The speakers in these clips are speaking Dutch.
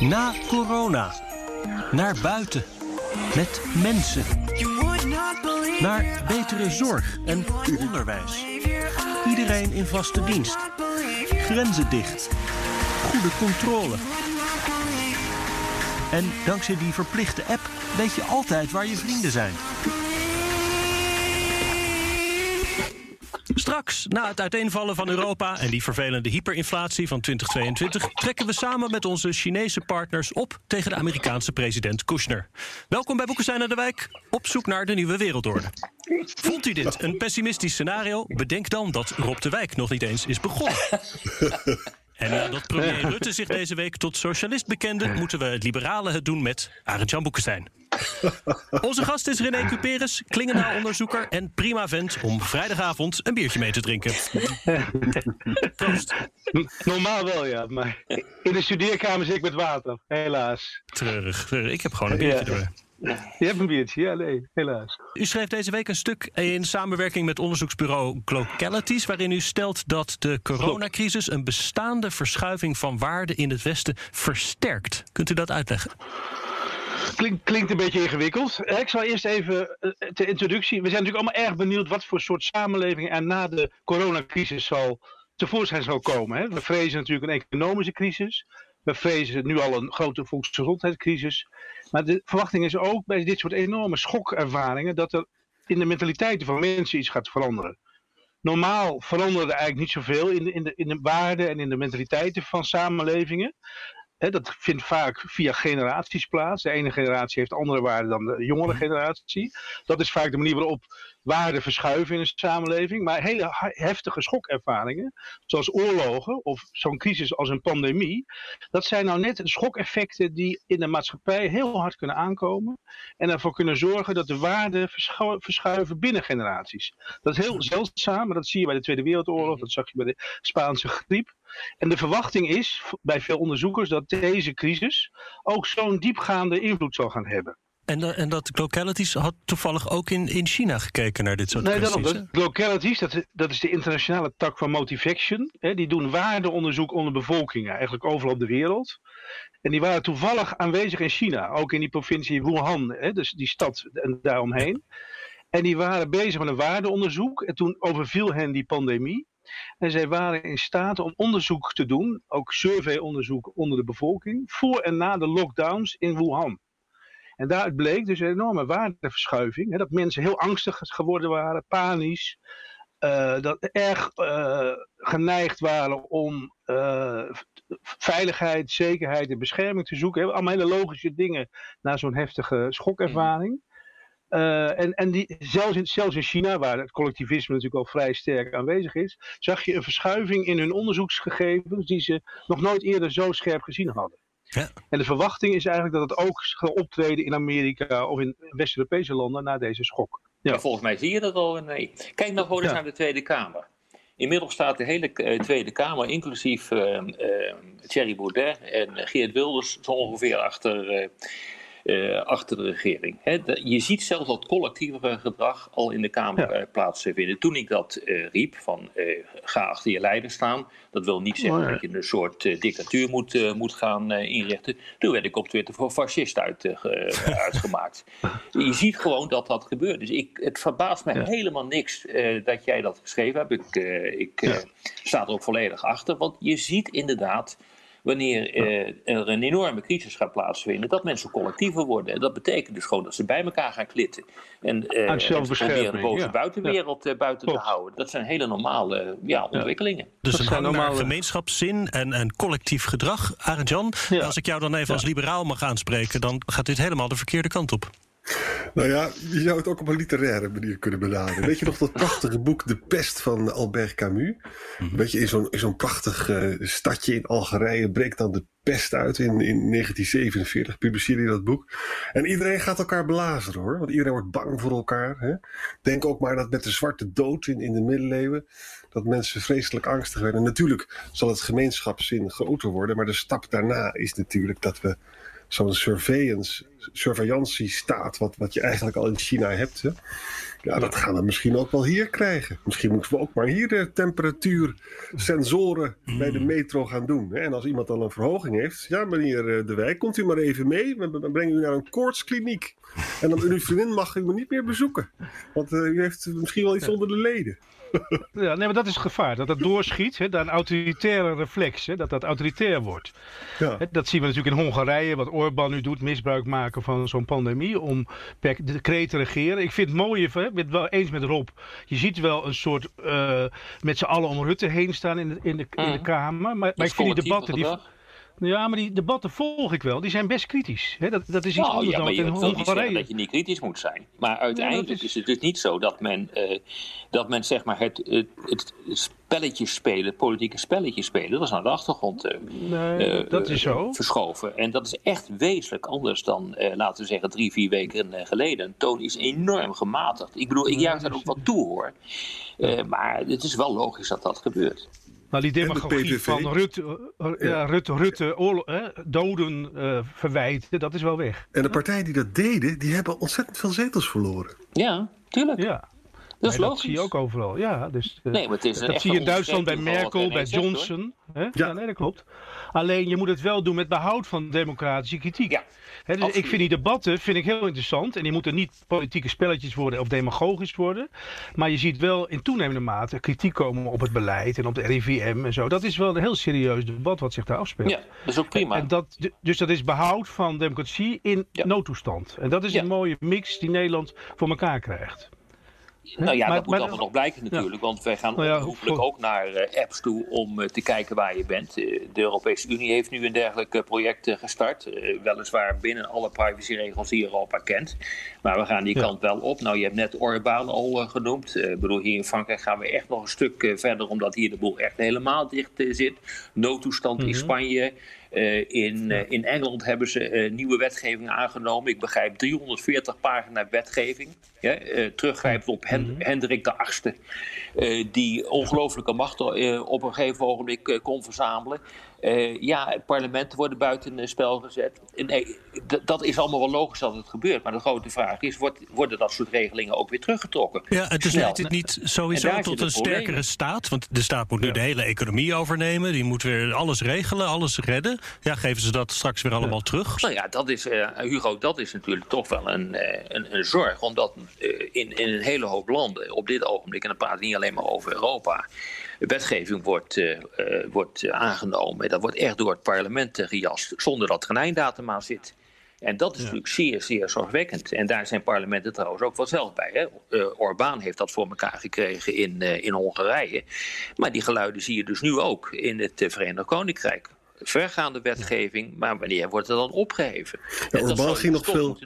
Na corona. Naar buiten. Met mensen. Naar betere zorg en onderwijs. Iedereen in vaste dienst. Grenzen dicht. Goede controle. En dankzij die verplichte app weet je altijd waar je vrienden zijn. Straks, na het uiteenvallen van Europa en die vervelende hyperinflatie van 2022, trekken we samen met onze Chinese partners op tegen de Amerikaanse president Kushner. Welkom bij Boekenstein naar de Wijk, op zoek naar de nieuwe wereldorde. Vond u dit een pessimistisch scenario? Bedenk dan dat Rob de Wijk nog niet eens is begonnen. En nadat premier Rutte zich deze week tot socialist bekende, moeten we het liberale het doen met Arend-Jan Boekenstein. Onze gast is René Cuperes, klingendaal-onderzoeker en prima vent om vrijdagavond een biertje mee te drinken. Proost. Normaal wel, ja. Maar in de studeerkamer zit ik met water, helaas. Treurig, treurig. Ik heb gewoon een biertje Ja. door. Je hebt een biertje, ja, nee, helaas. U schreef deze week een stuk in samenwerking met onderzoeksbureau Glocalities... waarin u stelt dat de coronacrisis een bestaande verschuiving van waarde in het Westen versterkt. Kunt u dat uitleggen? Klinkt, klinkt een beetje ingewikkeld. Eh, Ik zal eerst even eh, ter introductie. We zijn natuurlijk allemaal erg benieuwd wat voor soort samenleving er na de coronacrisis zal tevoorschijn zal komen. Hè. We vrezen natuurlijk een economische crisis. We vrezen nu al een grote volksgezondheidscrisis. Maar de verwachting is ook bij dit soort enorme schokervaringen dat er in de mentaliteiten van mensen iets gaat veranderen. Normaal veranderen er eigenlijk niet zoveel in de, in de, in de waarden en in de mentaliteiten van samenlevingen. Dat vindt vaak via generaties plaats. De ene generatie heeft andere waarden dan de jongere generatie. Dat is vaak de manier waarop waarden verschuiven in een samenleving. Maar hele heftige schokervaringen, zoals oorlogen of zo'n crisis als een pandemie, dat zijn nou net schokeffecten die in de maatschappij heel hard kunnen aankomen. En ervoor kunnen zorgen dat de waarden verschu- verschuiven binnen generaties. Dat is heel zeldzaam, maar dat zie je bij de Tweede Wereldoorlog, dat zag je bij de Spaanse griep. En de verwachting is bij veel onderzoekers dat deze crisis ook zo'n diepgaande invloed zal gaan hebben. En, da- en dat Glocalities had toevallig ook in, in China gekeken naar dit soort Nee, kwesties. Dat, localities, dat is de internationale tak van Motivaction. Hè, die doen waardeonderzoek onder bevolkingen, eigenlijk overal op de wereld. En die waren toevallig aanwezig in China, ook in die provincie Wuhan, hè, dus die stad en daaromheen. En die waren bezig met een waardeonderzoek. En toen overviel hen die pandemie. En zij waren in staat om onderzoek te doen, ook surveyonderzoek onder de bevolking, voor en na de lockdowns in Wuhan. En daaruit bleek dus een enorme waardeverschuiving. Hè, dat mensen heel angstig geworden waren, panisch. eh, dat erg eh, geneigd waren om eh, veiligheid, zekerheid en bescherming te zoeken. Hè. Allemaal hele logische dingen na zo'n heftige schokervaring. En en die, zelfs, in, zelfs in China, waar het collectivisme natuurlijk al vrij sterk aanwezig is, zag je een verschuiving in hun onderzoeksgegevens die ze nog nooit eerder zo scherp gezien hadden. Ja. En de verwachting is eigenlijk dat het ook zal optreden in Amerika of in West-Europese landen na deze schok. Ja. Ja. volgens mij zie je dat al. Nee. Kijk nou gewoon eens Ja. naar de Tweede Kamer. Inmiddels staat de hele eh, Tweede Kamer, inclusief eh, eh, Thierry Baudet en eh, Geert Wilders, zo ongeveer achter, eh, achter de regering. De- je ziet zelfs dat collectieve gedrag al in de Kamer Ja. eh, plaatsvinden. Toen ik dat eh, riep, van ga achter je leider staan, dat wil niet zeggen Oh, ja. dat je een soort dictatuur moet, moet gaan inrichten. Toen werd ik op Twitter voor fascist uit, ge- uitgemaakt. Je ziet gewoon dat dat gebeurt. Dus ik, het verbaast me Ja. helemaal niks dat jij dat geschreven hebt. Ik, ik sta er ook volledig achter. Want je ziet inderdaad, wanneer eh, er een enorme crisis gaat plaatsvinden, dat mensen collectiever worden. En dat betekent dus gewoon dat ze bij elkaar gaan klitten. En, eh, en proberen de boze ja. buitenwereld eh, buiten te houden. Dat zijn hele normale ja, ontwikkelingen. Dus Dat een zijn normale- gemeenschapszin en, en collectief gedrag. Arend Jan, Ja. als ik jou dan even Ja. als liberaal mag aanspreken, dan gaat dit helemaal de verkeerde kant op. Nou ja, je zou het ook op een literaire manier kunnen benaderen. Weet je nog dat prachtige boek De Pest van Albert Camus? Weet je, in zo'n zo'n prachtig eh, stadje in Algerije breekt dan de pest uit in, in 1947, publiceerde hij dat boek. En iedereen gaat elkaar blazen hoor, want iedereen wordt bang voor elkaar. Hè? Denk ook maar dat met de zwarte dood in, in de middeleeuwen, dat mensen vreselijk angstig werden. natuurlijk zal het gemeenschapszin groter worden, maar de stap daarna is natuurlijk dat we zo'n surveillance, surveillance staat, wat, wat je eigenlijk al in China hebt. Hè? Ja, dat gaan we misschien ook wel hier krijgen. Misschien moeten we ook maar hier de temperatuursensoren bij de metro gaan doen. Hè? En als iemand dan een verhoging heeft, ja meneer eh, De Wijk, komt u maar even mee. We brengen u naar een koortskliniek. En dan uw vriendin mag u me niet meer bezoeken. Want uh, u heeft misschien wel iets onder de leden. Ja, nee, maar dat is het gevaar. Dat dat doorschiet, hè, dat een autoritaire reflex, hè, dat dat autoritair wordt. Ja. Hè, dat zien we natuurlijk in Hongarije, wat Orbán nu doet, misbruik maken van zo'n pandemie om per decreet te regeren. Ik vind het mooie, ik ben het wel eens met Rob, je ziet wel een soort uh, met z'n allen om Rutte heen staan in de, in de, in de mm. Kamer. Maar, maar ik vind die debatten... Die, ja, maar die debatten volg ik wel. Die zijn best kritisch. dat, dat is iets nou, anders ja, dan in Hongarije. dat je niet kritisch moet zijn. Maar uiteindelijk is... het dus niet zo dat men, uh, dat men zeg maar het, het, het spelletje spelen, het politieke spelletje spelen, dat is naar de achtergrond uh, nee, uh, dat is zo. verschoven. En dat is echt wezenlijk anders dan, laten we zeggen, drie, vier weken geleden. Een toon is enorm gematigd. Ik bedoel, ik juich daar ook wat toe hoor. maar het is wel logisch dat dat gebeurt. Nou, die demagogie van Rutte, uh, ja. Rutte, Rutte oorlog, doden uh, verwijten, dat is wel weg. En de partijen die dat deden, die hebben ontzettend veel zetels verloren. Ja, tuurlijk. Ja. Dat is logisch. Dat zie je ook overal. Ja, dus, uh, nee, maar het is dat zie je in Duitsland bij Merkel, bij Johnson. Hè? Ja. ja, nee, dat klopt. Alleen je moet het wel doen met behoud van democratische kritiek. Ja. Dus ik vind die debatten vind ik heel interessant. En die moeten niet politieke spelletjes worden of demagogisch worden. Maar je ziet wel in toenemende mate kritiek komen op het beleid en op de RIVM en zo. Dat is wel een heel serieus debat wat zich daar afspeelt. Ja, dat is ook prima. En dat, dus dat is behoud van democratie in noodtoestand. En dat is een mooie mix die Nederland voor elkaar krijgt. Nou ja, dat moet allemaal nog blijken natuurlijk. Want wij gaan nou hopelijk ook naar uh, apps toe om uh, te kijken waar je bent. Uh, de Europese Unie heeft nu een dergelijk project gestart. weliswaar binnen alle privacyregels die Europa kent. Maar we gaan die kant wel op. Nou, je hebt net Orbán al genoemd. Ik bedoel, hier in Frankrijk gaan we echt nog een stuk verder, omdat hier de boel echt helemaal dicht zit. Noodtoestand in mhm. Spanje. Uh, in, uh, in Engeland hebben ze uh, nieuwe wetgeving aangenomen. Ik begrijp 340 pagina wetgeving. Ja, teruggrijpt op Hen mm Hendrik VIII. die ongelooflijke macht op een gegeven ogenblik kon verzamelen. Uh, ja, parlementen worden buiten spel gezet. Nee, dat is allemaal wel logisch dat het gebeurt. Maar de grote vraag is, wordt, worden dat soort regelingen ook weer teruggetrokken? Ja, het is leidt het niet sowieso tot een sterkere staat? Want de staat moet nu de hele economie overnemen. Die moet weer alles regelen, alles redden. Ja, geven ze dat straks weer allemaal terug? Nou ja, dat is, uh, Hugo, dat is natuurlijk toch wel een, uh, een, een, zorg. Omdat in, in een hele hoop landen op dit ogenblik, en dan praat ik niet alleen maar over Europa wetgeving wordt, uh, wordt aangenomen. Dat wordt echt door het parlement gejast, zonder dat er een einddatum aan zit. En dat is natuurlijk zeer, zeer zorgwekkend. En daar zijn parlementen trouwens ook wel zelf bij. Hè? Uh, Orbán heeft dat voor elkaar gekregen in, uh, in Hongarije. Maar die geluiden zie je dus nu ook in het uh, Verenigd Koninkrijk. Vergaande wetgeving, maar wanneer wordt er dan opgeheven? Ja, Orbán ging nog veel...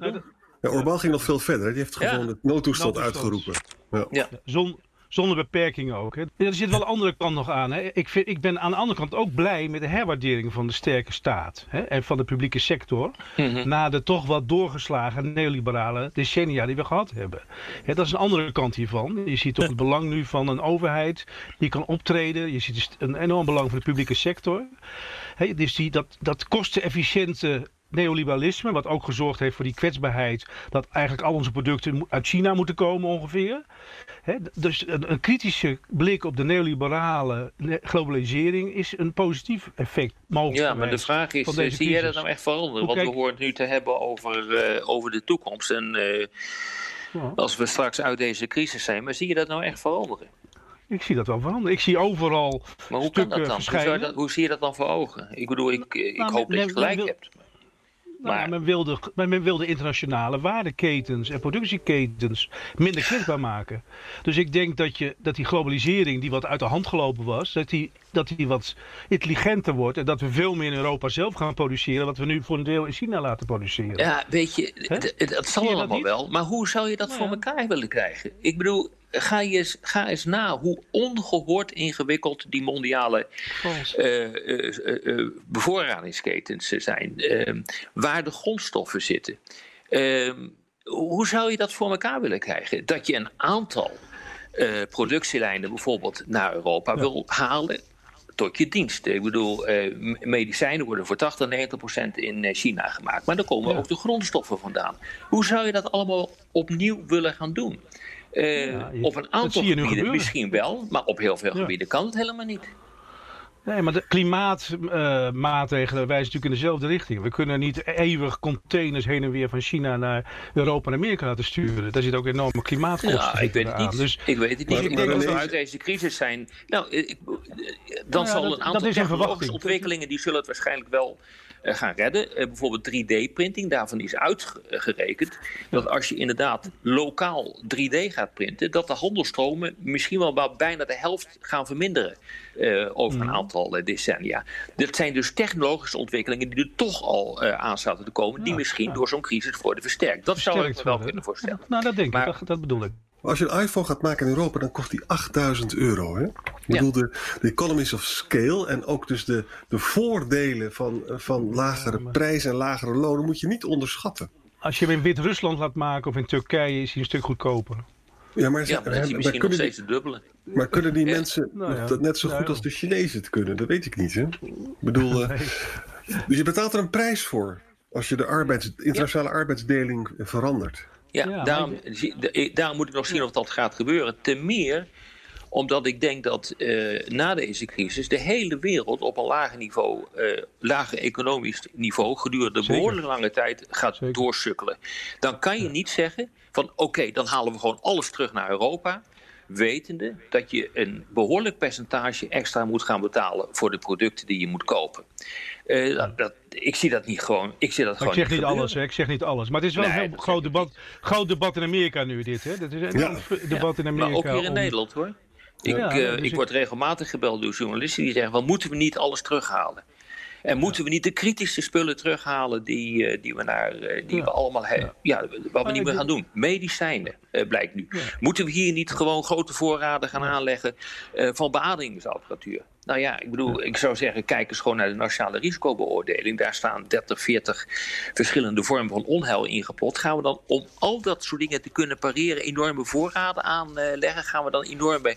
Ja, Orbán ging nog veel verder. Die heeft gewoon ja. het noodtoestand uitgeroepen. Ja. Ja. Zon, zonder beperkingen ook. Hè. Er zit wel een andere kant nog aan. Hè. Ik, vind, ik ben aan de andere kant ook blij met de herwaardering van de sterke staat. Hè, en van de publieke sector. Mhm. Na de toch wat doorgeslagen neoliberale decennia die we gehad hebben. Hè, dat is een andere kant hiervan. Je ziet toch het belang nu van een overheid die kan optreden. Je ziet dus een enorm belang voor de publieke sector. Hè, dus die, dat, dat kostenefficiënte neoliberalisme, wat ook gezorgd heeft voor die kwetsbaarheid, dat eigenlijk al onze producten uit China moeten komen ongeveer. dus een, een, kritische blik op de neoliberale globalisering is een positief effect mogelijk. Ja, maar de vraag is, eh, zie jij dat nou echt veranderen? Want we horen nu te hebben over, uh, over de toekomst. En uh, ja. als we straks uit deze crisis zijn, maar zie je dat nou echt veranderen? Ik zie dat wel veranderen. Ik zie overal maar hoe kan dat dan? Hoe, dat, hoe, zie je dat dan voor ogen? Ik bedoel, ik, ik nou, hoop dat je gelijk hebt. Nou, maar... men, wilde, men wilde internationale waardeketens en productieketens minder kwetsbaar maken. Dus ik denk dat, je, dat die globalisering, die wat uit de hand gelopen was, dat die dat die wat intelligenter wordt. En dat we veel meer in Europa zelf gaan produceren. Wat we nu voor een deel in China laten produceren. Ja, weet je, dat zal allemaal wel. Maar hoe zou je dat nou voor elkaar willen krijgen? Ik bedoel, ga, je eens, ga eens na hoe ongehoord ingewikkeld die mondiale uh, bevoorradingsketens zijn. Ehm, waar de grondstoffen zitten. Ehm, hoe zou je dat voor elkaar willen krijgen? Dat je een aantal productielijnen bijvoorbeeld naar Europa wil halen tot je dienst. Ik bedoel, medicijnen worden voor 80, 90 procent in China gemaakt. Maar dan komen ook de grondstoffen vandaan. Hoe zou je dat allemaal opnieuw willen gaan doen? Uh, op een aantal gebieden misschien wel, maar op heel veel gebieden kan het helemaal niet. Nee, maar de klimaatmaatregelen uh, wijzen natuurlijk in dezelfde richting. We kunnen niet eeuwig containers heen en weer van China naar Europa en Amerika laten sturen. Daar zit ook enorme klimaatkosten ja, ik weet het niet. Dus, ik weet het niet. ik denk dat we uit deze crisis zijn. Nou, ik, dan nou zal een aantal technologische ontwikkelingen die zullen het waarschijnlijk wel gaan redden. Eh, bijvoorbeeld 3D-printing, daarvan is uitgerekend dat als je inderdaad lokaal 3D gaat printen, dat de handelstromen misschien wel bijna de helft gaan verminderen uh, over een mhm. aantal decennia. Dat zijn dus technologische ontwikkelingen die er toch al aan zaten te komen, die misschien door zo'n crisis worden versterkt. Dat zou ik me wel kunnen voorstellen. Nou, dat denk ik, dat, dat bedoel ik. Als je een iPhone gaat maken in Europa, dan kost die 8000 euro. Hè? Ik bedoel, de, de economies of scale en ook dus de, de voordelen van, van lagere prijzen en lagere lonen moet je niet onderschatten. Als je hem in Wit-Rusland laat maken of in Turkije, is hij een stuk goedkoper. Ja, maar, ja, maar is misschien nog steeds de dubbele. Maar kunnen die mensen nou dat net zo goed als de Chinezen het kunnen? Dat weet ik niet. Hè? Ik bedoel, uh, dus je betaalt er een prijs voor als je de arbeids, internationale arbeidsdeling verandert. Ja, daarom, daarom, moet ik nog zien of dat gaat gebeuren. Ten meer omdat ik denk dat uh, na deze crisis de hele wereld op een lager niveau, uh, lager economisch niveau, gedurende behoorlijk lange tijd gaat Zeker. doorsukkelen. Dan kan je niet zeggen van oké, dan halen we gewoon alles terug naar Europa wetende dat je een behoorlijk percentage extra moet gaan betalen voor de producten die je moet kopen. Uh, dat, ik zie dat niet gewoon. Ik, zie dat gewoon ik zeg niet, alles, hè? ik zeg niet alles. Maar het is wel een heel groot debat, groot debat in Amerika nu, dit. Hè? Dat is een ja. debat in Amerika. Maar ook hier in Nederland hoor. Ik, ja, uh, ik word regelmatig gebeld door journalisten die zeggen: van, moeten we niet alles terughalen? En moeten we niet de kritische spullen terughalen die, uh, die we, naar, uh, die we allemaal hebben? Ja, wat we niet meer gaan doen. Medicijnen, uh, blijkt nu. Moeten we hier niet gewoon grote voorraden gaan aanleggen van beademingsapparatuur? Nou ja, ik bedoel, ik zou zeggen, kijk eens gewoon naar de nationale risicobeoordeling. Daar staan 30, 40 verschillende vormen van onheil ingeplot. Gaan we dan, om al dat soort dingen te kunnen pareren, enorme voorraden aanleggen? Gaan we dan enorme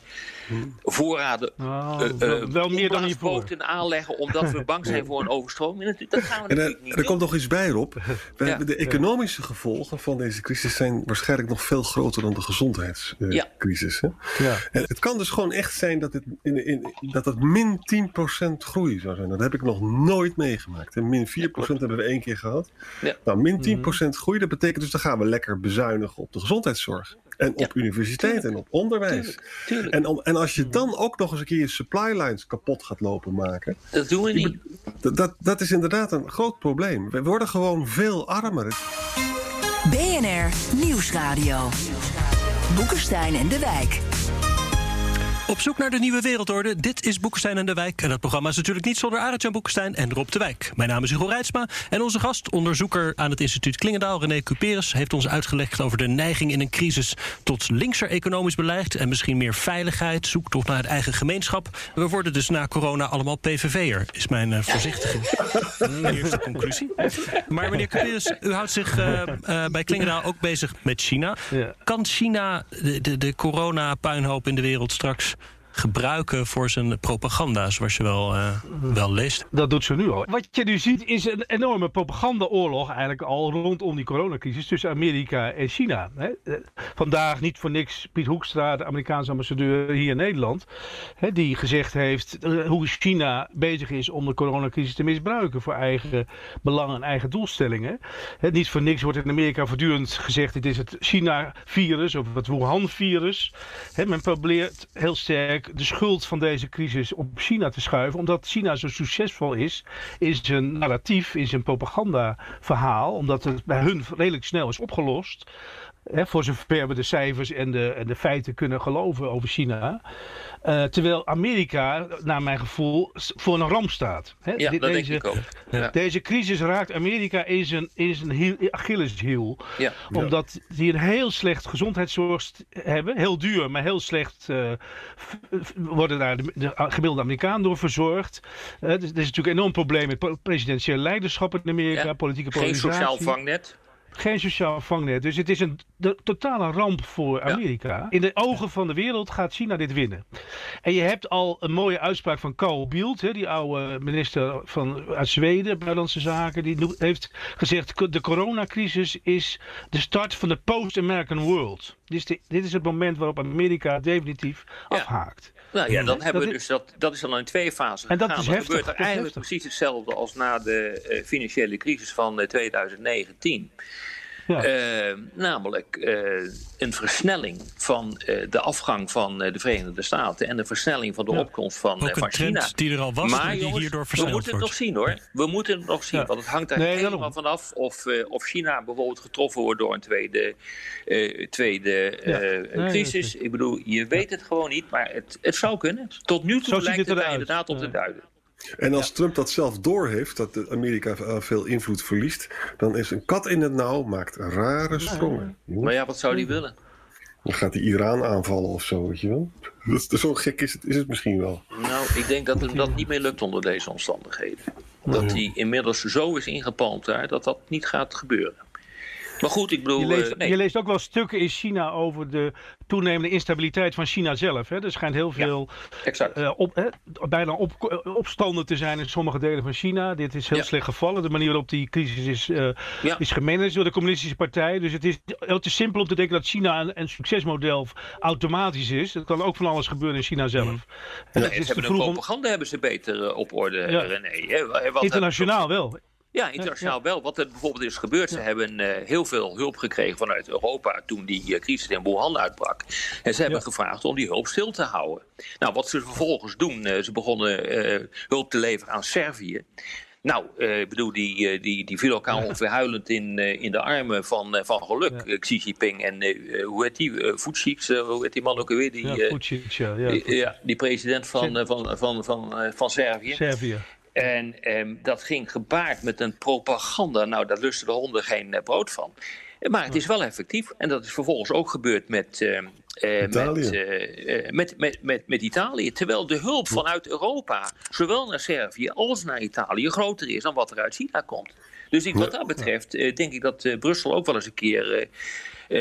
voorraden oh, uh, wel meer dan hiervoor aanleggen, omdat we bang zijn voor een overstroming? Dat gaan we en er, niet er komt nog iets bij, Rob. Ja. De economische gevolgen van deze crisis zijn waarschijnlijk nog veel groter dan de gezondheidscrisis. ja. ja. En het kan dus gewoon echt zijn dat het, in, in, dat het min 10% groei zou zijn. Dat heb ik nog nooit meegemaakt. En min 4% hebben we één keer gehad. Ja. Nou, min 10% mhm. groei, dat betekent dus dan gaan we lekker bezuinigen op de gezondheidszorg. En op universiteit en op onderwijs. Tuurlijk, En, en als je dan ook nog eens een keer je supply lines kapot gaat lopen maken. Dat doen we niet. Dat, dat, dat is inderdaad een groot probleem. We worden gewoon veel armer. BNR Nieuwsradio. Boekenstein en de Wijk. Op zoek naar de nieuwe wereldorde. Dit is Boekenstein en de Wijk. En dat programma is natuurlijk niet zonder Arend-Jan Boekenstein en Rob de Wijk. Mijn naam is Hugo Reitsma. En onze gast, onderzoeker aan het instituut Klingendaal, René Cuperus, heeft ons uitgelegd over de neiging in een crisis tot linkser economisch beleid en misschien meer veiligheid, zoektocht naar het eigen gemeenschap. We worden dus na corona allemaal PVV'er, is mijn uh, voorzichtige eerste conclusie. Maar meneer Cuperus, u houdt zich uh, uh, bij Klingendaal ook bezig met China. Kan China de, de, de corona-puinhoop in de wereld straks gebruiken voor zijn propaganda, zoals je wel, uh, wel leest. Dat doet ze nu al. Wat je nu ziet is een enorme propagandaoorlog eigenlijk al rondom die coronacrisis tussen Amerika en China. Hè. Eh, vandaag niet voor niks Piet Hoekstra, de Amerikaanse ambassadeur hier in Nederland, hè, die gezegd heeft uh, hoe China bezig is om de coronacrisis te misbruiken voor eigen belangen en eigen doelstellingen. Hè, niet voor niks wordt in Amerika voortdurend gezegd dit is het China-virus of het Wuhan-virus. Men probeert heel sterk de schuld van deze crisis op China te schuiven. Omdat China zo succesvol is in zijn narratief, in zijn propagandaverhaal. Omdat het bij hun redelijk snel is opgelost. Hè, voor zover we de cijfers en de, en de feiten kunnen geloven over China. Uh, terwijl Amerika, naar mijn gevoel, voor een ramp staat. Hè? Ja, dat deze, denk ik ook. Ja. Deze crisis raakt Amerika in zijn, in zijn heel, Achilleshiel. Ja. Omdat die een heel slecht gezondheidszorg hebben. Heel duur, maar heel slecht uh, worden daar de, de gemiddelde Amerikaan door verzorgd. Uh, er is natuurlijk een enorm probleem met presidentieel leiderschap in Amerika, ja. politieke polarisatie. Geen sociaal vangnet. Geen sociaal vangnet. Dus het is een de, totale ramp voor Amerika. In de ogen van de wereld gaat China dit winnen. En je hebt al een mooie uitspraak van Carl Bildt, hè, die oude minister van, uit Zweden, Buitenlandse Zaken. Die heeft gezegd: de coronacrisis is de start van de post-American world. Dit is, dit is het moment waarop Amerika definitief afhaakt. Nou ja, dan hebben we dus dat, dat is dan in twee fasen en dat Is heftig, gebeurt er eigenlijk precies hetzelfde als na de uh, financiële crisis van 2019. Eh, ja. Uh, namelijk uh, een versnelling van uh, de afgang van de Verenigde Staten en de versnelling van de ja. opkomst van, van China. die er al was, maar die jongens, hierdoor we moeten het nog zien hoor. We moeten het nog zien, Ja. want het hangt er Nee, helemaal vanaf of, of China bijvoorbeeld getroffen wordt door een tweede, eh, tweede eh, Nee, crisis. Ik bedoel, je weet het gewoon niet, maar het, het zou kunnen. Tot nu toe lijkt het er inderdaad op te duiden. En als Trump dat zelf doorheeft, dat Amerika eh, veel invloed verliest, dan is een kat in het nauw, maakt rare sprongen. Maar ja, wat zou die willen? Dan gaat hij Iran aanvallen of zo, weet je wel. Dat is, zo gek is het, is het misschien wel. Nou, ik denk dat hem dat niet meer lukt onder deze omstandigheden. Dat hij inmiddels zo is ingepalmd daar dat dat niet gaat gebeuren. Maar goed, ik bedoel. Je leest, eh, nee. je leest ook wel stukken in China over de toenemende instabiliteit van China zelf. Hè? Er schijnt heel veel eh, op, hè, bijna op, eh, opstanden te zijn in sommige delen van China. Dit is heel Ja. slecht gevallen. De manier waarop die crisis is, Ja. is gemanaged door de communistische partij. Dus het is heel te simpel om te denken dat China een, een succesmodel automatisch is. Er kan ook van alles gebeuren in China zelf. En Nee, het ze is te hebben hun vroeg om, propaganda hebben ze beter op orde, Ja. René. hè. Wat internationaal wel. Ja, internationaal wel. Wat er bijvoorbeeld is gebeurd, ze hebben eh, heel veel hulp gekregen vanuit Europa toen die eh, crisis in Wuhan uitbrak. En ze hebben Ja. gevraagd om die hulp stil te houden. Nou, wat ze vervolgens doen, eh, ze begonnen hulp te leveren aan Servië. Nou, ik bedoel, die, die, die viel elkaar ongeveer huilend in, in de armen van, van geluk. Xi Jinping en hoe heet die, uh, hoe heet die man ook alweer? Die, Ja, ja, ja, die- ja, die president van, van, van, van, van Servië. Servië. En ehm, dat ging gepaard met een propaganda. Nou, daar lusten de honden geen eh, brood van. Maar het is wel effectief. En dat is vervolgens ook gebeurd met, ehm, eh, Italië. met, eh, met, met, met, met Italië. Terwijl de hulp vanuit Europa, zowel naar Servië als naar Italië, groter is dan wat er uit China komt. Dus ik, wat dat betreft denk ik dat Brussel ook wel eens een keer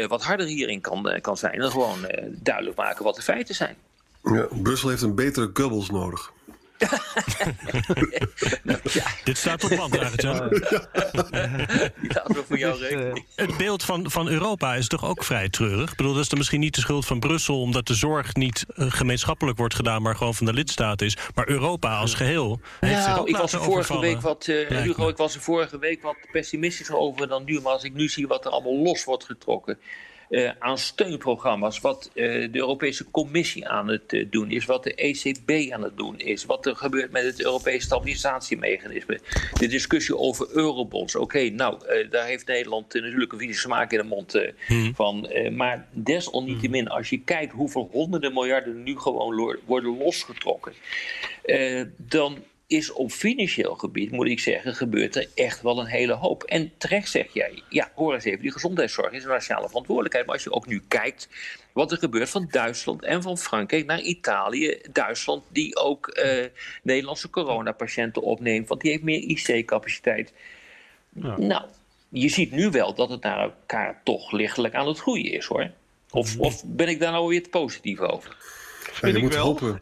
wat harder hierin kan, kan zijn. En gewoon duidelijk maken wat de feiten zijn. Ja, Brussel heeft een betere Goebbels nodig. Dit staat op band, Arjan. Die laten we voor jou Dus, eh, rekenen. Het beeld van, van Europa is toch ook vrij treurig? Ik bedoel, dat is dan misschien niet de schuld van Brussel... omdat de zorg niet eh, gemeenschappelijk wordt gedaan... maar gewoon van de lidstaat is. Maar Europa als geheel heeft zich ook ik was er vorige week wat, eh, Lijkt Hugo, ik was er vorige week wat pessimistischer over dan nu. Maar als ik nu zie wat er allemaal los wordt getrokken eh, aan steunprogramma's, wat eh, de Europese Commissie aan het eh, doen is, wat de ECB aan het doen is, wat er gebeurt met het Europese stabilisatiemechanisme, de discussie over eurobonds. Oké, nou, daar heeft Nederland natuurlijk een vieze smaak in de mond Hmm. van. maar desalniettemin, als je kijkt hoeveel honderden miljarden nu gewoon worden losgetrokken, dan is op financieel gebied, moet ik zeggen, gebeurt er echt wel een hele hoop. En terecht zeg jij, ja, hoor eens even, die gezondheidszorg is een nationale verantwoordelijkheid. Maar als je ook nu kijkt wat er gebeurt van Duitsland en van Frankrijk naar Italië. Duitsland die ook eh, Nederlandse coronapatiënten opneemt, want die heeft meer IC-capaciteit. Ja. Nou, je ziet nu wel dat het naar elkaar toch lichtelijk aan het groeien is, hoor. Of, of ben ik daar nou weer te positief over? Ja, je moet wel. hopen.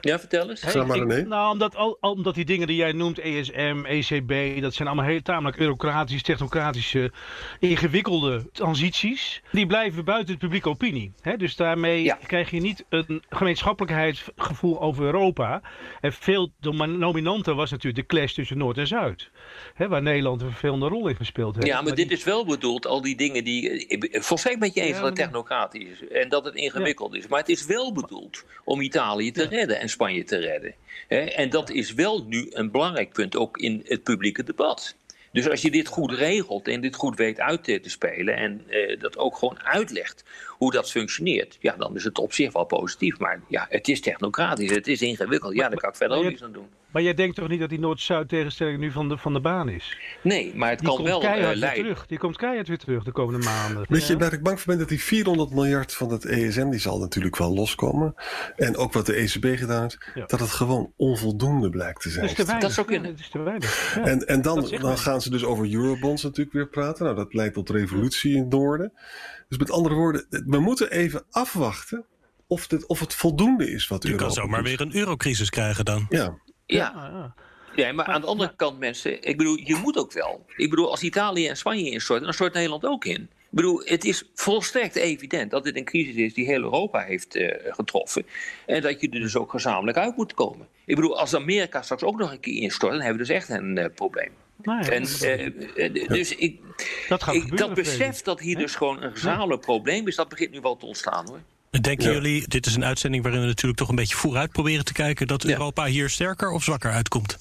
Ja, vertel eens. Zeg maar, ik- nou, omdat, al, al- omdat die dingen die jij noemt, ESM, ECB, dat zijn allemaal heel tamelijk eurocratische, technocratische, ingewikkelde transities. Die blijven buiten de publieke opinie. Hè? Dus daarmee Ja. krijg je niet een gemeenschappelijkheidsgevoel over Europa. En veel dominanter was natuurlijk de clash tussen Noord en Zuid. Hè? Waar Nederland een vervelende rol in gespeeld heeft. Ja, maar dit die- is wel bedoeld, al die dingen die. Ik ben volstrekt met je eens Ja, dat het technocratisch is en dat het ingewikkeld is. Maar het is wel bedoeld om Italië te redden en Spanje te redden. En dat is wel nu een belangrijk punt ook in het publieke debat. Dus als je dit goed regelt en dit goed weet uit te, te spelen en eh, dat ook gewoon uitlegt hoe dat functioneert, ja, dan is het op zich wel positief. Maar ja, het is technocratisch, het is ingewikkeld. Ja, daar kan ik verder ook niets aan doen. Maar jij denkt toch niet dat die Noord-Zuid tegenstelling nu van de, van de baan is? Nee, maar het Die kan komt wel eh, keihard weer leiden. terug. Die komt keihard weer terug de komende maanden. Weet je waar ik bang voor ben? Dat die 400 miljard van het ESM, die zal natuurlijk wel loskomen. En ook wat de ECB gedaan heeft, Ja. dat het gewoon onvoldoende blijkt te Dat zijn. is te weinig. Ja, dat is te weinig. Ja. En, en dan, Dat is dan gaan ze dus over eurobonds natuurlijk weer praten. Nou, dat leidt tot revolutie in het noorden. Dus met andere woorden, we moeten even afwachten of, dit, of het voldoende is wat Je Europa kan zomaar doet. weer een eurocrisis krijgen dan. Ja, Ja, Ja, ja. Ja, maar aan de andere kant, mensen, ik bedoel, je moet ook wel. Ik bedoel, als Italië en Spanje instorten, dan stort Nederland ook in. Ik bedoel, het is volstrekt evident dat dit een crisis is die heel Europa heeft eh, getroffen. En dat je er dus ook gezamenlijk uit moet komen. Ik bedoel, als Amerika straks ook nog een keer instort, dan hebben we dus echt een eh, probleem. Nou ja, En, eh, eh, dus ik, dat gaat ik, gebeuren. dat besef dat hier dus gewoon een gezamenlijk probleem is, dat begint nu wel te ontstaan hoor. Denken Ja. jullie, dit is een uitzending waarin we natuurlijk toch een beetje vooruit proberen te kijken, dat Ja. Europa hier sterker of zwakker uitkomt?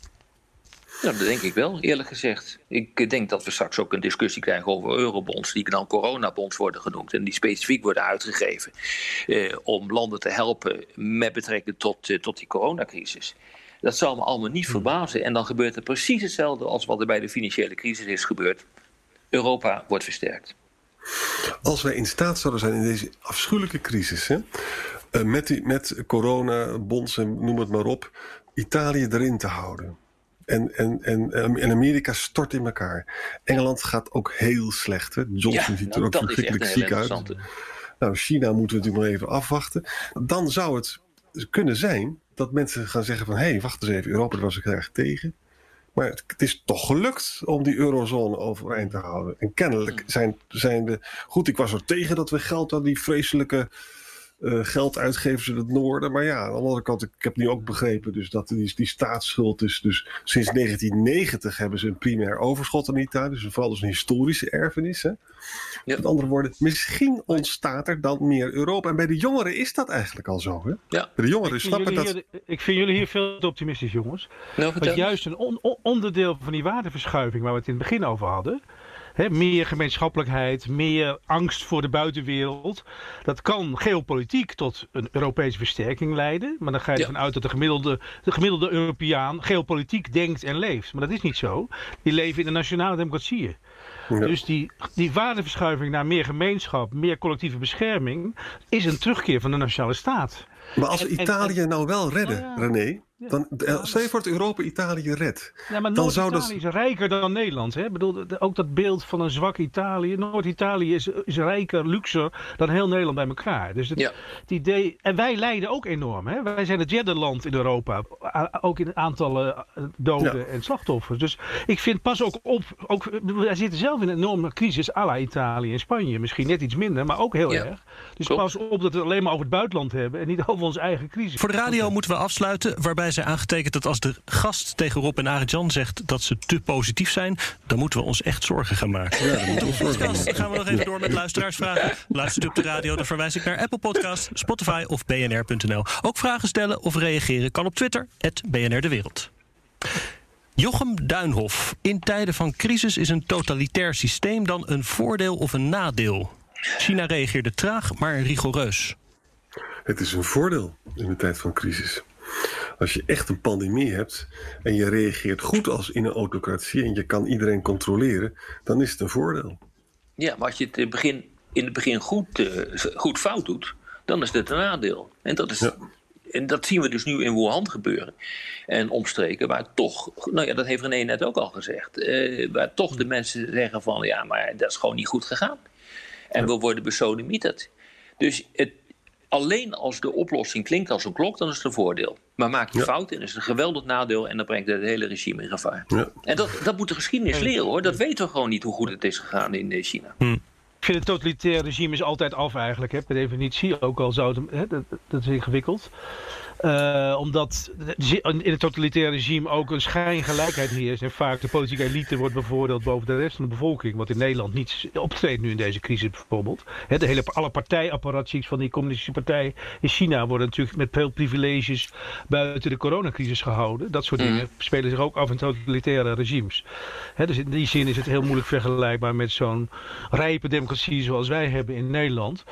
Nou, dat denk ik wel, eerlijk gezegd. Ik denk dat we straks ook een discussie krijgen over eurobonds, die dan coronabonds worden genoemd en die specifiek worden uitgegeven eh, om landen te helpen met betrekking tot, eh, tot die coronacrisis. Dat zal me allemaal niet verbazen. En dan gebeurt er precies hetzelfde als wat er bij de financiële crisis is gebeurd. Europa wordt versterkt. als wij in staat zouden zijn in deze afschuwelijke crisis, hè, eh, met, die, met corona, bonds en noem het maar op, Italië erin te houden. En, en, en, en Amerika stort in elkaar. Engeland gaat ook heel slecht. Hè? Johnson ziet er nou, ook verschrikkelijk ziek uit. Nou, China moeten we natuurlijk nog even afwachten. Dan zou het kunnen zijn dat mensen gaan zeggen van... hé, hey, wacht eens even, Europa daar was ik erg tegen. Maar het, het is toch gelukt om die eurozone overeind te houden. En kennelijk zijn, zijn de... Goed, ik was er tegen dat we geld aan die vreselijke eh, gelduitgevers in het noorden. Maar ja, aan de andere kant, ik heb nu ook begrepen dus dat die, die staatsschuld is. Dus sinds 1990 hebben ze een primair overschot aan Italië. Dus vooral dus een historische erfenis. Hè? Ja. Met andere woorden, misschien ontstaat er dan meer Europa. En bij de jongeren is dat eigenlijk al zo. Hè? Ja. Bij de jongeren Ik vind snappen jullie dat. hier- ik vind jullie hier veel te optimistisch, jongens. Nou. Want juist een on- on- onderdeel van die waardeverschuiving waar we het in het begin over hadden. Hè, meer gemeenschappelijkheid, meer angst voor de buitenwereld. Dat kan geopolitiek tot een Europese versterking leiden. Maar dan ga je Ja. ervan uit dat de gemiddelde, de gemiddelde Europeaan geopolitiek denkt en leeft. Maar dat is niet zo. Die leven in de nationale democratieën. Ja. Dus die, die waardeverschuiving naar meer gemeenschap, meer collectieve bescherming, is een terugkeer van de nationale staat. Maar als we En- en- Italië nou wel redden, Oh ja. Dan, eh, stel je voor dat Europa Italië redt. Ja, maar Dan zou Noord-Italië dat- is rijker dan Nederland. Hè? Ik bedoel, ook dat beeld van een zwak Italië. Noord-Italië is, is rijker, luxer dan heel Nederland bij elkaar. Dus het, Ja. het idee, en wij lijden ook enorm. Hè? Wij zijn het derde land in Europa. Ook in aantallen eh, doden Ja. en slachtoffers. Dus ik vind pas ook op. Ook, wij zitten zelf in een enorme crisis à la Italië en Spanje. Misschien net iets minder, maar ook heel Ja. erg. Dus Klopt. pas op dat we het alleen maar over het buitenland hebben. En niet over onze eigen crisis. Voor de radio moeten we afsluiten, waarbij zij aangetekend dat als de gast tegen Rob en Arjan zegt dat ze te positief zijn, dan moeten we ons echt zorgen gaan maken. Ja, dat moet ons zorgen Podcast maken. gaan we nog even door met luisteraarsvragen. Luistert u op de radio, dan verwijs ik naar Apple Podcast, Spotify of bnr.nl. Ook vragen stellen of reageren kan op Twitter, BNR De Wereld. Jochem Duinhof. In tijden van crisis is een totalitair systeem dan een voordeel of een nadeel? China reageerde traag, maar rigoureus. Het is een voordeel in de tijd van crisis. Als je echt een pandemie hebt en je reageert goed als in een autocratie en je kan iedereen controleren, dan is het een voordeel. Ja, maar als je het in het begin, in het begin goed, eh, goed fout doet, dan is het een nadeel. En dat, is, Ja. en dat zien we dus nu in Wuhan gebeuren. En omstreken, waar toch, nou ja, dat heeft René net ook al gezegd, eh, waar toch de mensen zeggen van ja, maar dat is gewoon niet goed gegaan. En we worden besodemieterd. Dus het, alleen als de oplossing klinkt als een klok, dan is het een voordeel. Maar maak je Ja. fout, dan is het een geweldig nadeel en dan brengt het hele regime in gevaar. Ja. En dat, dat moet de geschiedenis leren hoor. Dat weten we gewoon niet hoe goed het is gegaan in eh, China. Ik vind het totalitair regime is altijd af eigenlijk, hè, per definitie. Ook al zou het, hè, dat, dat is ingewikkeld. Uh, omdat in het totalitaire regime ook een schijngelijkheid heerst. En vaak de politieke elite wordt bevoordeeld boven de rest van de bevolking. Wat in Nederland niet optreedt nu in deze crisis bijvoorbeeld. de hele, alle partijapparaties van die communistische partij in China worden natuurlijk met veel privileges buiten de coronacrisis gehouden. Dat soort mm. dingen spelen zich ook af in totalitaire regimes. dus in die zin is het heel moeilijk vergelijkbaar met zo'n rijpe democratie zoals wij hebben in Nederland.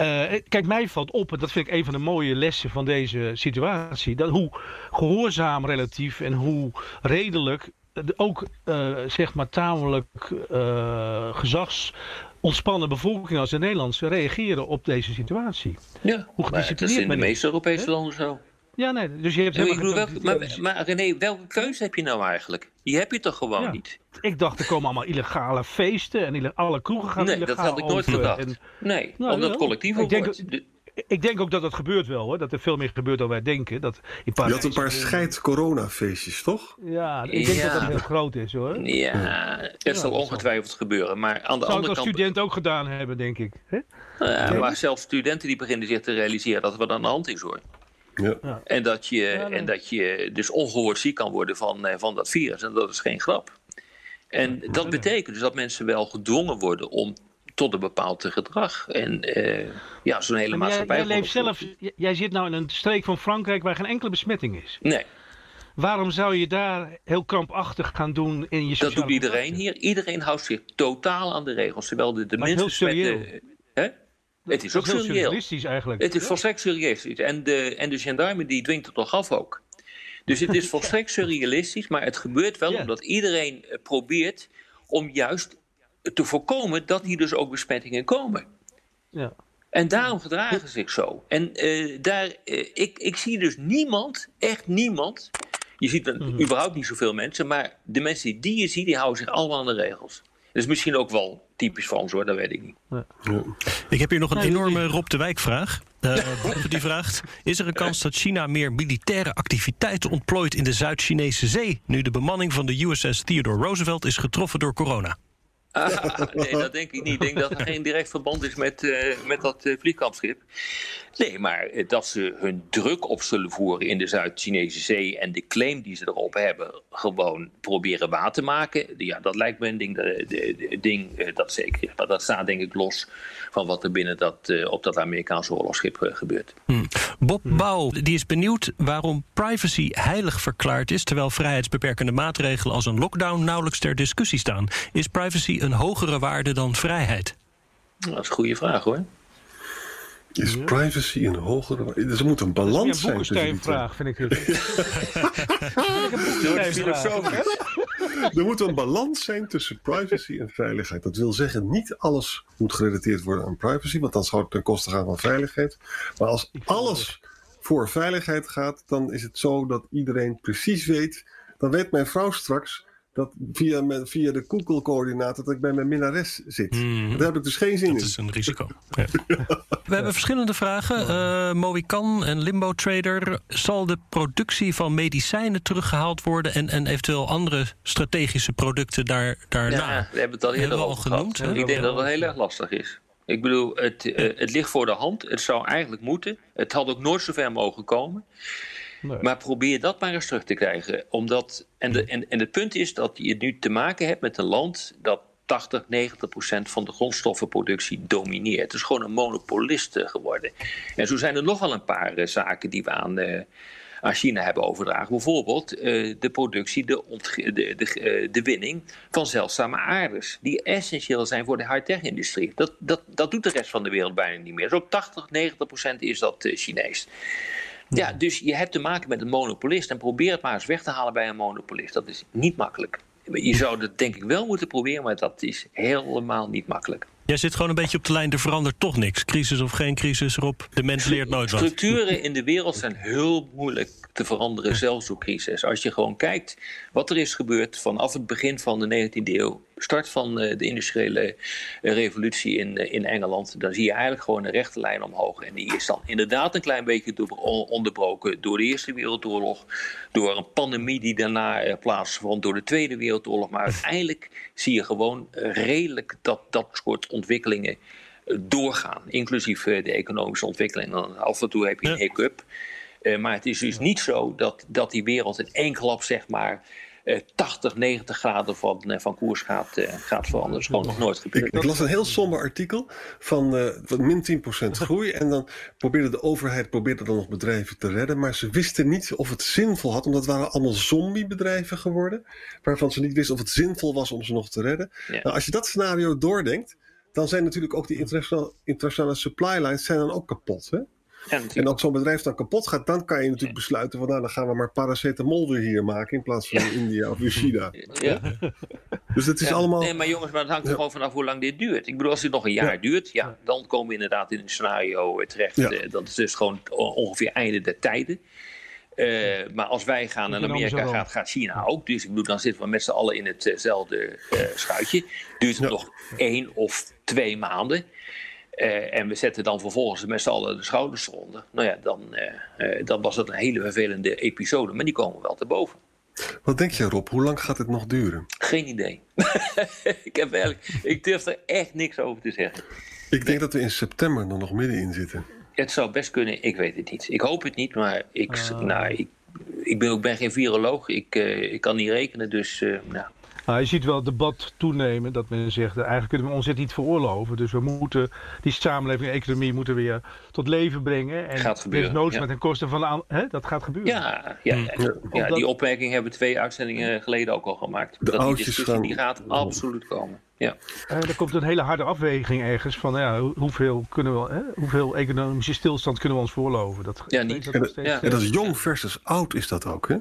Uh, kijk, mij valt op, en dat vind ik een van de mooie lessen van deze situatie, dat hoe gehoorzaam relatief en hoe redelijk ook uh, zeg maar tamelijk uh, gezags ontspannen bevolking als de Nederlandse reageren op deze situatie. Ja, hoe dat is in de meeste Europese landen zo. Ja, nee, dus je hebt helemaal welke, maar, maar René, welke keuze heb je nou eigenlijk? Die heb je toch gewoon niet? Ik dacht, er komen allemaal illegale feesten en alle kroegen gaan nee, illegaal dat had ik nooit gedacht. En, nee, nou, omdat collectief ik denk, ik denk ook dat dat gebeurt wel hoor. Dat er veel meer gebeurt dan wij denken. Dat in Je had een paar scheid-corona-feestjes, toch? Ja, ik denk dat dat heel groot is hoor. Ja, dat zal ongetwijfeld gebeuren. Maar aan de Zou andere kant... als student ook gedaan hebben, denk ik. Ja, maar zelfs studenten die beginnen zich te realiseren dat er wat aan de hand is hoor. Ja. En, dat je, en dat je dus ongehoord ziek kan worden van, eh, van dat virus. En dat is geen grap. En dat betekent dus dat mensen wel gedwongen worden om tot een bepaald gedrag. En uh, ja, zo'n hele maatschappij. Jij, jij, leeft zelf, jij zit nou in een streek van Frankrijk waar geen enkele besmetting is. Nee. Waarom zou je daar heel krampachtig gaan doen in je Dat doet iedereen hier. Iedereen houdt zich totaal aan de regels. Terwijl de, de mensen met de. Hè? Het is ook surreëel. eigenlijk. Het is volstrekt surrealistisch. En de, en de gendarme die dwingt het toch af ook. Dus het is volstrekt surrealistisch, maar het gebeurt wel omdat iedereen eh, probeert om juist te voorkomen dat hier dus ook besmettingen komen. Ja. En daarom gedragen ze zich zo. En uh, daar, uh, ik, ik zie dus niemand, echt niemand. Je ziet er mm überhaupt niet zoveel mensen, maar de mensen die je ziet, die houden zich allemaal aan de regels. Dat is misschien ook wel typisch Frans hoor, dat weet ik niet. Ja. Ik heb hier nog een enorme Rob de Wijk vraag. Uh, Bob die vraagt, is er een kans dat China meer militaire activiteiten ontplooit in de Zuid-Chinese zee... nu de bemanning van de USS Theodore Roosevelt is getroffen door corona? Nee, dat denk ik niet. Ik denk dat er geen direct verband is met, uh, met dat uh, vliegkampschip. Nee, maar eh, dat ze hun druk op zullen voeren in de Zuid-Chinese Zee en de claim die ze erop hebben, gewoon proberen waar te maken. Ja, dat lijkt me een ding, ding dat zeker. Maar dat staat denk ik los van wat er binnen dat, op dat Amerikaanse oorlogsschip gebeurt. Hmm. Bob. Bouw die is benieuwd waarom privacy heilig verklaard is, terwijl vrijheidsbeperkende maatregelen als een lockdown nauwelijks ter discussie staan. Is privacy een hogere waarde dan vrijheid? Dat is een goede vraag hoor. Is privacy een hogere... Dus er moet een balans zijn tussen die vraag, vind ik het. er moet een balans zijn tussen privacy en veiligheid. Dat wil zeggen, niet alles moet gerelateerd worden aan privacy, want dan zou het ten koste gaan van veiligheid. Maar als alles voor veiligheid gaat, dan is het zo dat iedereen precies weet. Dan weet mijn vrouw straks dat via, via de Google-coördinaten dat ik bij mijn minnares zit. Mm. Daar heb ik dus geen zin in. Dat is een risico. Ja. We hebben verschillende vragen. Uh, Moican en Limbo Trader. Zal de productie van medicijnen teruggehaald worden en, en eventueel andere strategische producten daar, daarna? Ja, we hebben het al eerder al genoemd. Ik denk dat het heel erg lastig is. Ik bedoel, het, uh, het ligt voor de hand. Het zou eigenlijk moeten. Het had ook nooit zo ver mogen komen. Maar probeer dat maar eens terug te krijgen. Omdat, en, de, en, en het punt is dat je nu te maken hebt met een land dat 80, 90 procent van de grondstoffenproductie domineert. Het is gewoon een monopolist geworden. En zo zijn er nogal een paar uh, zaken die we aan, uh, aan China hebben overdragen. Bijvoorbeeld uh, de productie, de, de, de, de, winning van zeldzame aardes. Die essentieel zijn voor de high-tech-industrie. Dat, dat, dat doet de rest van de wereld bijna niet meer. Zo 80, 90 procent is dat Chinees. Ja, dus je hebt te maken met een monopolist en probeer het maar eens weg te halen bij een monopolist. Dat is niet makkelijk. Je zou dat denk ik wel moeten proberen, maar dat is helemaal niet makkelijk. Jij zit gewoon een beetje op de lijn, er verandert toch niks. Crisis of geen crisis erop, de mens leert nooit wat. Structuren in de wereld zijn heel moeilijk te veranderen, zelfs door crisis. Als je gewoon kijkt wat er is gebeurd vanaf het begin van de 19e eeuw, start van eh, de industriële eh, revolutie in, eh, in Engeland, dan zie je eigenlijk gewoon een rechte lijn omhoog. En die is dan inderdaad een klein beetje onderbroken door de Eerste Wereldoorlog, door een pandemie die daarna plaatsvond, door de Tweede Wereldoorlog. Maar uiteindelijk zie je gewoon redelijk dat dat soort ontwikkelingen doorgaan, inclusief de economische ontwikkeling. Af en toe heb je een hiccup. Maar het is dus niet zo dat, dat die wereld in één klap, zeg maar, 80, eh, 90 graden van, eh, van koers gaat, uh, gaat veranderen. Dat is gewoon nog nooit gebeurd. Ik, ik las een heel somber artikel van, van min 10% groei. En dan probeerde de overheid probeerde dan nog bedrijven te redden. Maar ze wisten niet of het zinvol had. Omdat het waren allemaal zombiebedrijven geworden. Waarvan ze niet wisten of het zinvol was om ze nog te redden. Nou, als je dat scenario doordenkt. Dan zijn natuurlijk ook die internationale, internationale supply lines zijn dan ook kapot. Hè? En als zo'n bedrijf dan kapot gaat, dan kan je natuurlijk besluiten van nou, dan gaan we maar paracetamol weer hier maken in plaats van in India of in China. Ja. Dus het is allemaal. Nee, maar jongens, maar het hangt er gewoon vanaf hoe lang dit duurt. Ik bedoel, als dit nog een jaar duurt, ja, dan komen we inderdaad in een scenario eh, terecht. Uh, dat is dus gewoon ongeveer einde der tijden. Uh, maar als wij gaan en Amerika gaat, gaat China ook. Dus ik bedoel, dan zitten we met z'n allen in hetzelfde uh, schuitje. Duurt het nog één of twee maanden. Uh, en we zetten dan vervolgens met z'n allen de schouders eronder. Nou ja, dan, uh, uh, dan was dat een hele vervelende episode, maar die komen wel te boven. Wat denk je Rob, hoe lang gaat het nog duren? Geen idee. ik, heb eigenlijk, ik durf er echt niks over te zeggen. Ik denk dat we in september er nog middenin zitten. Het zou best kunnen, ik weet het niet. Ik hoop het niet, maar ik, uh. nou, ik, ik, ben, ik ben geen viroloog. Ik, ik kan niet rekenen, dus nou, nou, je ziet wel het debat toenemen dat men zegt, eigenlijk kunnen we ons dit niet veroorloven. Dus we moeten die samenleving en economie moeten weer tot leven brengen. En gaat gebeuren. noods ja. met ten koste van de hè, dat gaat gebeuren. Ja, ja, ja, ja die opmerking hebben we twee uitzendingen geleden ook al gemaakt. De dat die discussie die gaat absoluut komen. Ja. Uh, er komt een hele harde afweging ergens van ja, hoeveel, kunnen we, hè, hoeveel economische stilstand kunnen we ons voorloven. Dat, ja, niet. Dat ja. en dat is jong versus oud is dat ook, hè?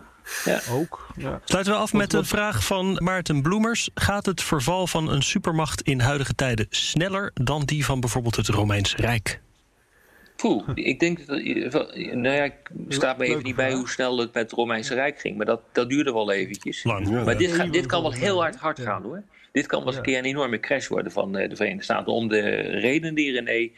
Ja. Ook. Ja. Sluiten we af met een vraag van Maarten Bloemers. Gaat het verval van een supermacht in huidige tijden sneller dan die van bijvoorbeeld het Romeinse Rijk? Poeh, ik denk dat. Nou ja, ik sta me even niet bij hoe snel het met het Romeinse Rijk ging. Maar dat, dat duurde wel eventjes. Lang. Maar dit, ga, dit kan wel heel hard hard gaan hoor. Dit kan wel eens een keer een enorme crash worden van uh, de Verenigde Staten. Om de reden die René uh,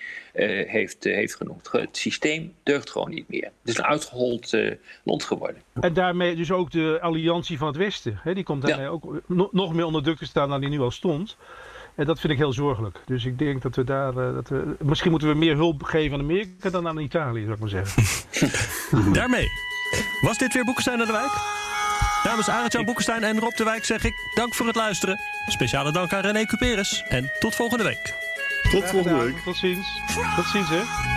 heeft, uh, heeft genoemd. Het systeem deugt gewoon niet meer. Het is een uitgehold land geworden. En daarmee dus ook de alliantie van het Westen. Hè, die komt daarmee ja. ook no nog meer onder druk te staan dan die nu al stond. En dat vind ik heel zorgelijk. Dus ik denk dat we daar. dat we, misschien moeten we meer hulp geven aan Amerika dan aan Italië, zou ik maar zeggen. Daarmee was dit weer Boekenstein naar de Wijk. Namens Arend-Jan Boekenstein en Rob de Wijk zeg ik dank voor het luisteren. Speciale dank aan René Cuperes en tot volgende week. Tot volgende week. Tot ziens. Tot ziens, hè.